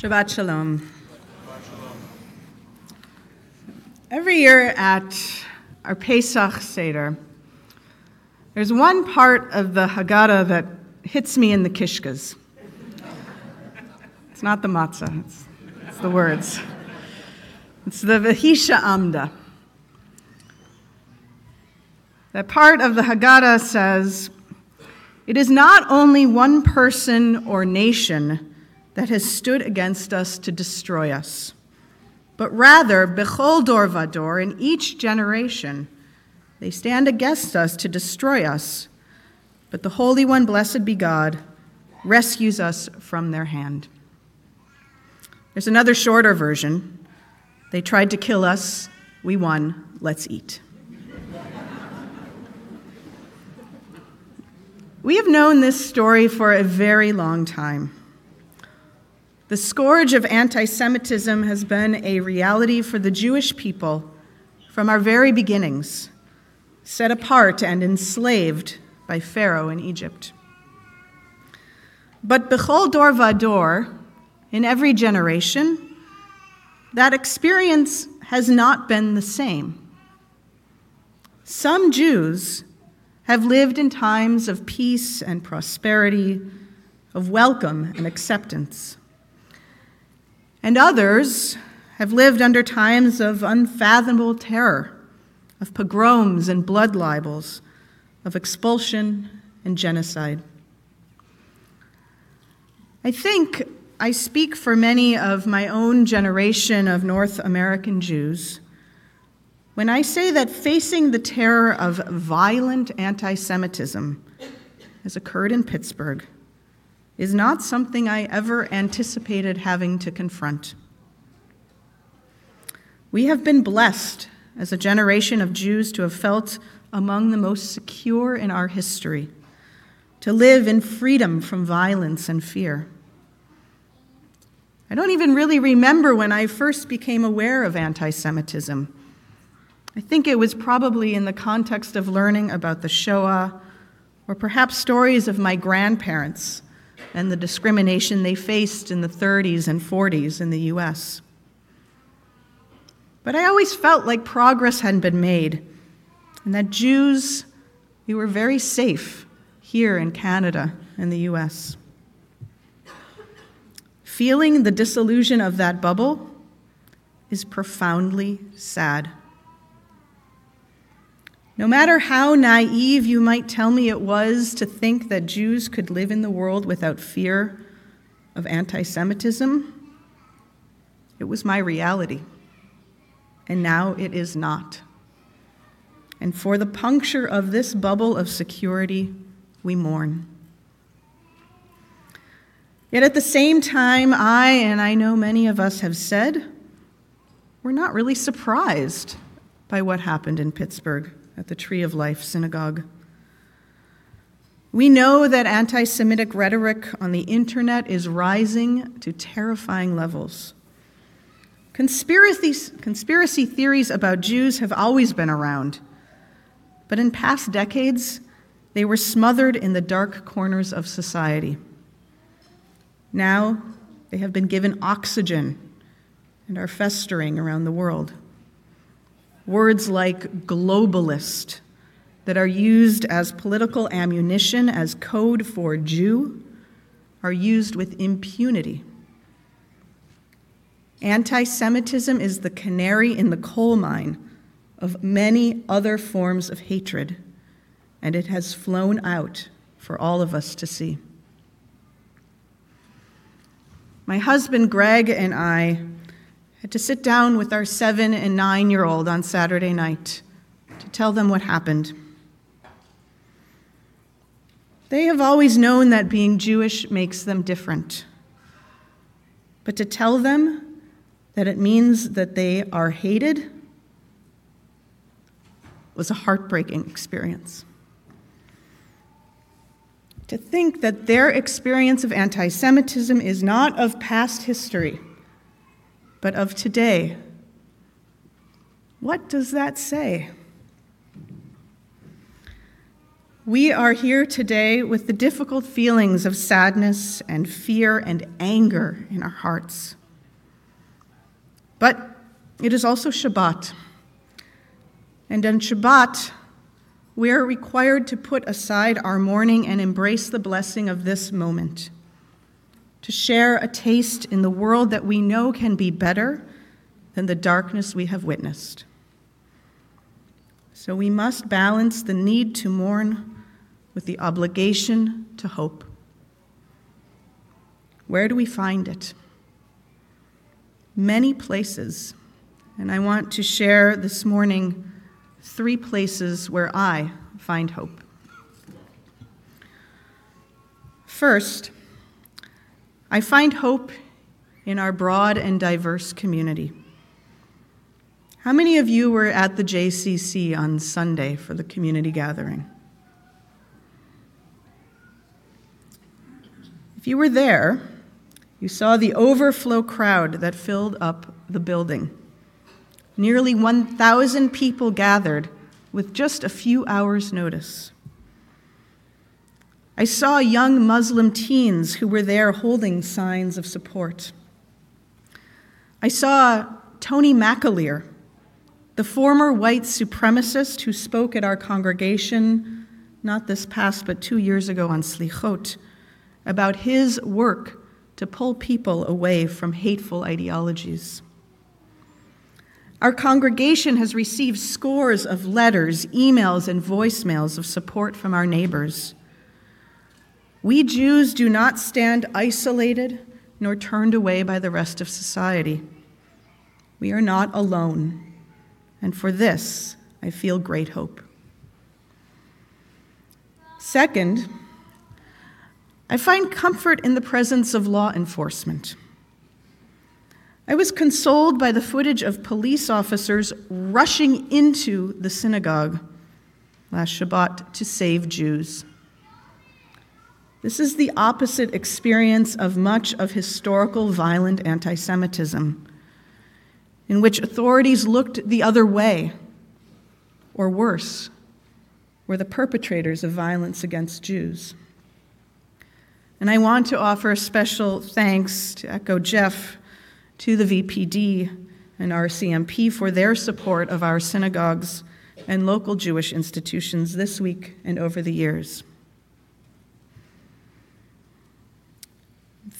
Shabbat Shalom. Every year at our Pesach Seder, there's one part of the Haggadah that hits me in the kishkas. It's not the matzah, it's, it's the words. It's the Vehi She'amda. That part of the Haggadah says, It is not only one person or nation that has stood against us to destroy us, but rather, Bechol Dor Vador, in each generation, they stand against us to destroy us. But the Holy One, blessed be God, rescues us from their hand. There's another shorter version. They tried to kill us, we won, let's eat. we have known this story for a very long time. The scourge of anti Semitism has been a reality for the Jewish people from our very beginnings, set apart and enslaved by Pharaoh in Egypt. But Bechol Dor Vador, in every generation, that experience has not been the same. Some Jews have lived in times of peace and prosperity, of welcome and acceptance. And others have lived under times of unfathomable terror, of pogroms and blood libels, of expulsion and genocide. I think I speak for many of my own generation of North American Jews when I say that facing the terror of violent anti Semitism has occurred in Pittsburgh is not something I ever anticipated having to confront. We have been blessed as a generation of Jews to have felt among the most secure in our history, to live in freedom from violence and fear. I don't even really remember when I first became aware of anti Semitism. I think it was probably in the context of learning about the Shoah, or perhaps stories of my grandparents and the discrimination they faced in the 30s and 40s in the US. But I always felt like progress hadn't been made, and that Jews, we were very safe here in Canada and the US. Feeling the disillusion of that bubble is profoundly sad. No matter how naive you might tell me it was to think that Jews could live in the world without fear of anti Semitism, it was my reality. And now it is not. And for the puncture of this bubble of security, we mourn. Yet at the same time, I, and I know many of us have said, we're not really surprised by what happened in Pittsburgh at the Tree of Life Synagogue. We know that anti Semitic rhetoric on the internet is rising to terrifying levels. Conspiracy, conspiracy theories about Jews have always been around, but in past decades, they were smothered in the dark corners of society. Now, they have been given oxygen and are festering around the world. Words like globalist that are used as political ammunition, as code for Jew, are used with impunity. Anti Semitism is the canary in the coal mine of many other forms of hatred, and it has flown out for all of us to see. My husband Greg and I had to sit down with our seven and nine year old on Saturday night to tell them what happened. They have always known that being Jewish makes them different. But to tell them that it means that they are hated was a heartbreaking experience. To think that their experience of anti Semitism is not of past history but of today. What does that say? We are here today with the difficult feelings of sadness and fear and anger in our hearts. But it is also Shabbat. And on Shabbat, we are required to put aside our mourning and embrace the blessing of this moment, to share a taste in the world that we know can be better than the darkness we have witnessed. So we must balance the need to mourn with the obligation to hope. Where do we find it? Many places. And I want to share this morning three places where I find hope. First, I find hope in our broad and diverse community. How many of you were at the JCC on Sunday for the community gathering? If you were there, you saw the overflow crowd that filled up the building. Nearly 1,000 people gathered with just a few hours' notice. I saw young Muslim teens who were there holding signs of support. I saw Tony McAleer, the former white supremacist who spoke at our congregation, not this past, but two years ago on Slichot, about his work to pull people away from hateful ideologies. Our congregation has received scores of letters, emails, and voicemails of support from our neighbors. We Jews do not stand isolated nor turned away by the rest of society. We are not alone, and for this I feel great hope. Second, I find comfort in the presence of law enforcement. I was consoled by the footage of police officers rushing into the synagogue last Shabbat to save Jews. This is the opposite experience of much of historical violent anti Semitism, in which authorities looked the other way, or worse, were the perpetrators of violence against Jews. And I want to offer special thanks to echo Jeff to the VPD and RCMP for their support of our synagogues and local Jewish institutions this week and over the years.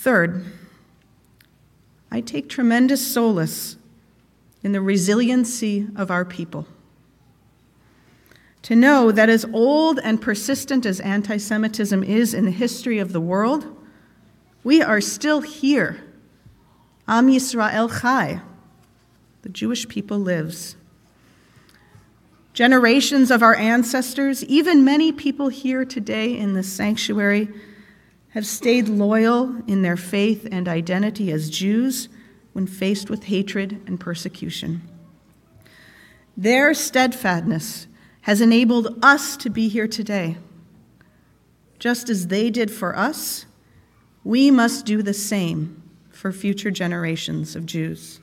Third, I take tremendous solace in the resiliency of our people. To know that as old and persistent as anti Semitism is in the history of the world, we are still here Am Yisrael Chai. The Jewish people lives. Generations of our ancestors, even many people here today in this sanctuary, have stayed loyal in their faith and identity as Jews when faced with hatred and persecution. Their steadfastness has enabled us to be here today. Just as they did for us, we must do the same for future generations of Jews.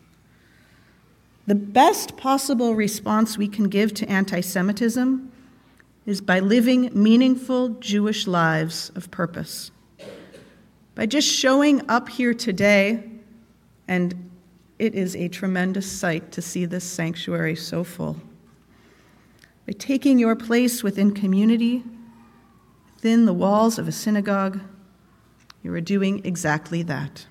The best possible response we can give to anti Semitism is by living meaningful Jewish lives of purpose. By just showing up here today, and it is a tremendous sight to see this sanctuary so full. By taking your place within community, within the walls of a synagogue, you are doing exactly that.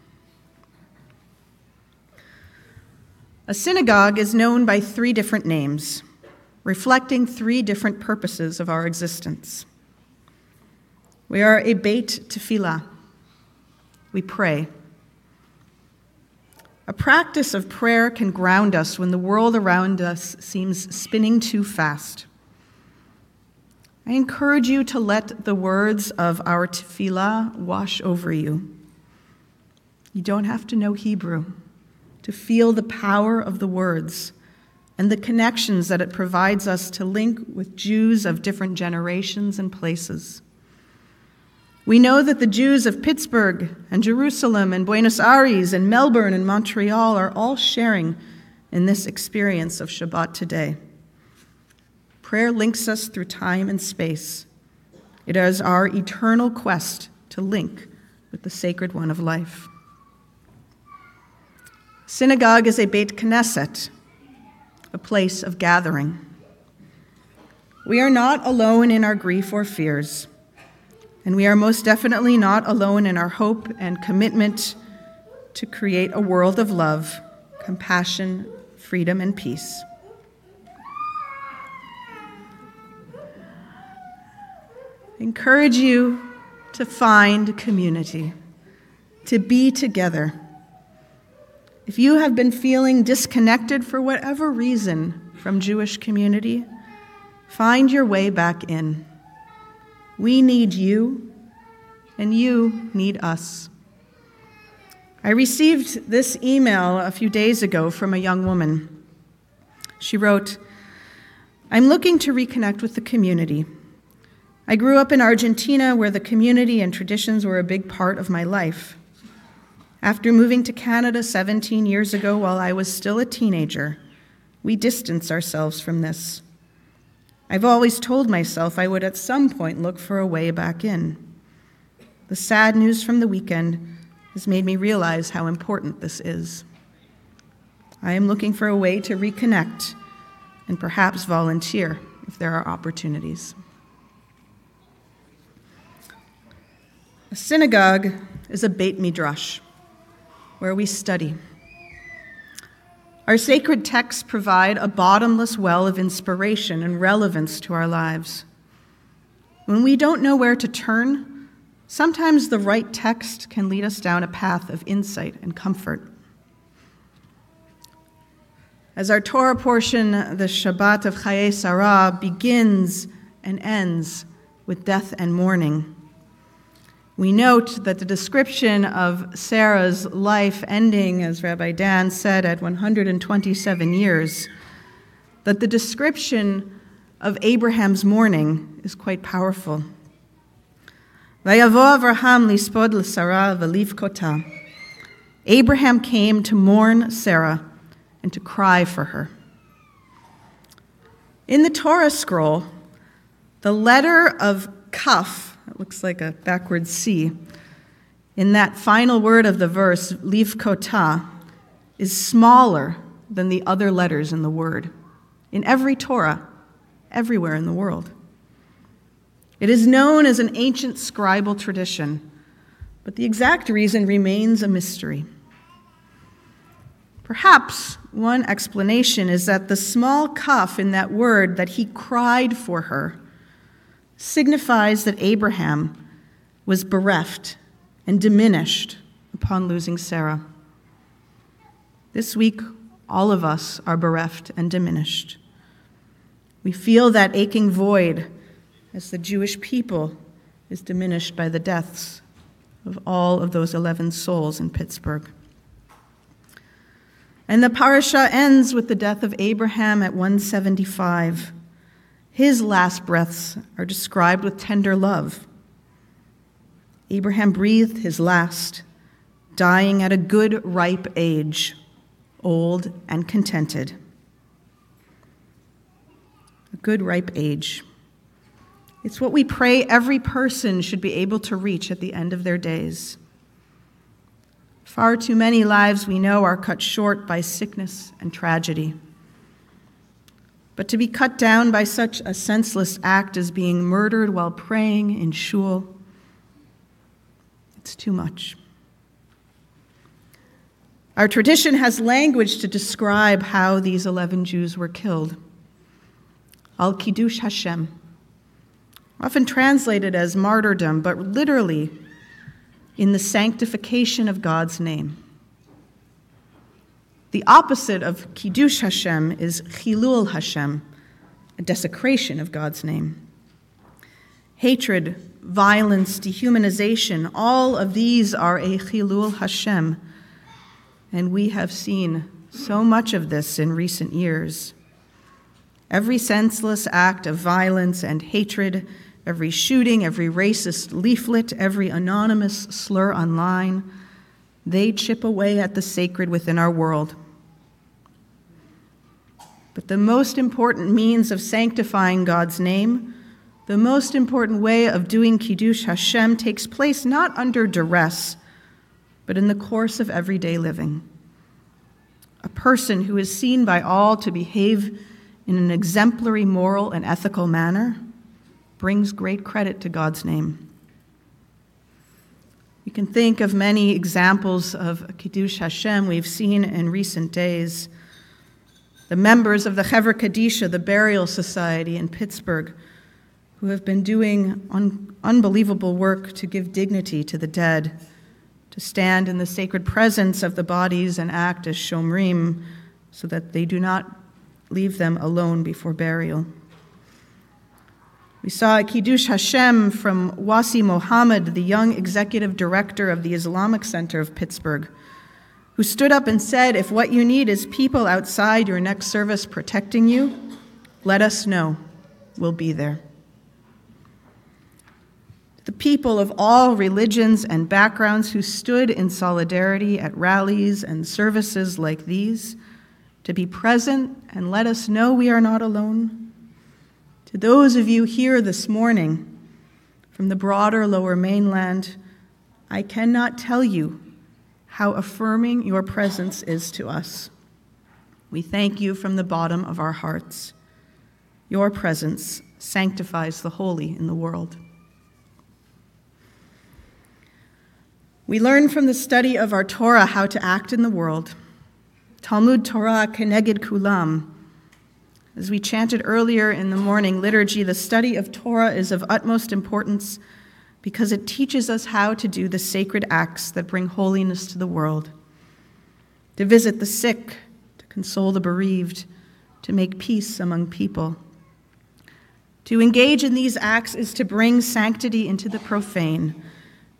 A synagogue is known by three different names, reflecting three different purposes of our existence. We are a Beit Tefillah. We pray. A practice of prayer can ground us when the world around us seems spinning too fast. I encourage you to let the words of our tefillah wash over you. You don't have to know Hebrew to feel the power of the words and the connections that it provides us to link with Jews of different generations and places. We know that the Jews of Pittsburgh and Jerusalem and Buenos Aires and Melbourne and Montreal are all sharing in this experience of Shabbat today. Prayer links us through time and space, It is our eternal quest to link with the sacred one of life. Synagogue is a Beit Knesset, a place of gathering. We are not alone in our grief or fears, and we are most definitely not alone in our hope and commitment to create a world of love, compassion, freedom, and peace. encourage you to find community, to be together. If you have been feeling disconnected for whatever reason from Jewish community, find your way back in. We need you, and you need us. I received this email a few days ago from a young woman. She wrote, I'm looking to reconnect with the community. I grew up in Argentina where the community and traditions were a big part of my life. After moving to Canada 17 years ago while I was still a teenager, we distanced ourselves from this. I've always told myself I would at some point look for a way back in. The sad news from the weekend has made me realize how important this is. I am looking for a way to reconnect and perhaps volunteer if there are opportunities. A synagogue is a Beit Midrash, where we study. Our sacred texts provide a bottomless well of inspiration and relevance to our lives. When we don't know where to turn, sometimes the right text can lead us down a path of insight and comfort. As our Torah portion, the Shabbat of Chayei Sarah, begins and ends with death and mourning, we note that the description of Sarah's life ending, as Rabbi Dan said, at 127 years, that the description of Abraham's mourning is quite powerful. Abraham came to mourn Sarah and to cry for her. In the Torah scroll, the letter of Kaf it looks like a backward C. In that final word of the verse, kota, is smaller than the other letters in the word. In every Torah, everywhere in the world. It is known as an ancient scribal tradition, but the exact reason remains a mystery. Perhaps one explanation is that the small kaf in that word that he cried for her signifies that Abraham was bereft and diminished upon losing Sarah. This week, all of us are bereft and diminished. We feel that aching void as the Jewish people is diminished by the deaths of all of those 11 souls in Pittsburgh. And the parasha ends with the death of Abraham at 175. His last breaths are described with tender love. Abraham breathed his last, dying at a good, ripe age, old and contented. A good, ripe age. It's what we pray every person should be able to reach at the end of their days. Far too many lives we know are cut short by sickness and tragedy. But to be cut down by such a senseless act as being murdered while praying in shul, it's too much. Our tradition has language to describe how these 11 Jews were killed. Al Kiddush Hashem, often translated as martyrdom, but literally in the sanctification of God's name. The opposite of Kiddush Hashem is Chilul Hashem, a desecration of God's name. Hatred, violence, dehumanization, all of these are a Chilul Hashem. And we have seen so much of this in recent years. Every senseless act of violence and hatred, every shooting, every racist leaflet, every anonymous slur online, they chip away at the sacred within our world. But the most important means of sanctifying God's name the most important way of doing Kiddush Hashem takes place not under duress, but in the course of everyday living. A person who is seen by all to behave in an exemplary moral and ethical manner brings great credit to God's name. Can think of many examples of Kiddush Hashem we've seen in recent days. The members of the Chevra Kadisha, the Burial Society in Pittsburgh, who have been doing un- unbelievable work to give dignity to the dead, to stand in the sacred presence of the bodies and act as shomrim so that they do not leave them alone before burial. We saw Kiddush Hashem from Wasi Mohammed, the young executive director of the Islamic Center of Pittsburgh, who stood up and said, If what you need is people outside your next service protecting you, let us know. We'll be there. The people of all religions and backgrounds who stood in solidarity at rallies and services like these, to be present and let us know we are not alone to those of you here this morning from the broader lower mainland, I cannot tell you how affirming your presence is to us. We thank you from the bottom of our hearts. Your presence sanctifies the holy in the world. We learn from the study of our Torah how to act in the world. Talmud Torah Keneged Kulam as we chanted earlier in the morning liturgy, the study of Torah is of utmost importance because it teaches us how to do the sacred acts that bring holiness to the world to visit the sick, to console the bereaved, to make peace among people. To engage in these acts is to bring sanctity into the profane,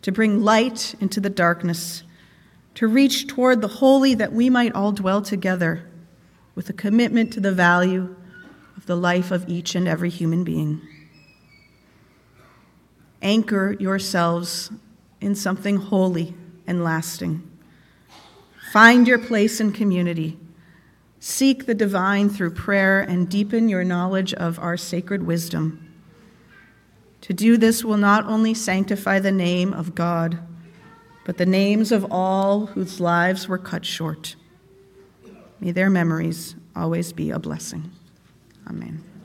to bring light into the darkness, to reach toward the holy that we might all dwell together with a commitment to the value the life of each and every human being. Anchor yourselves in something holy and lasting. Find your place in community. Seek the divine through prayer and deepen your knowledge of our sacred wisdom. To do this will not only sanctify the name of God, but the names of all whose lives were cut short. May their memories always be a blessing. Amen.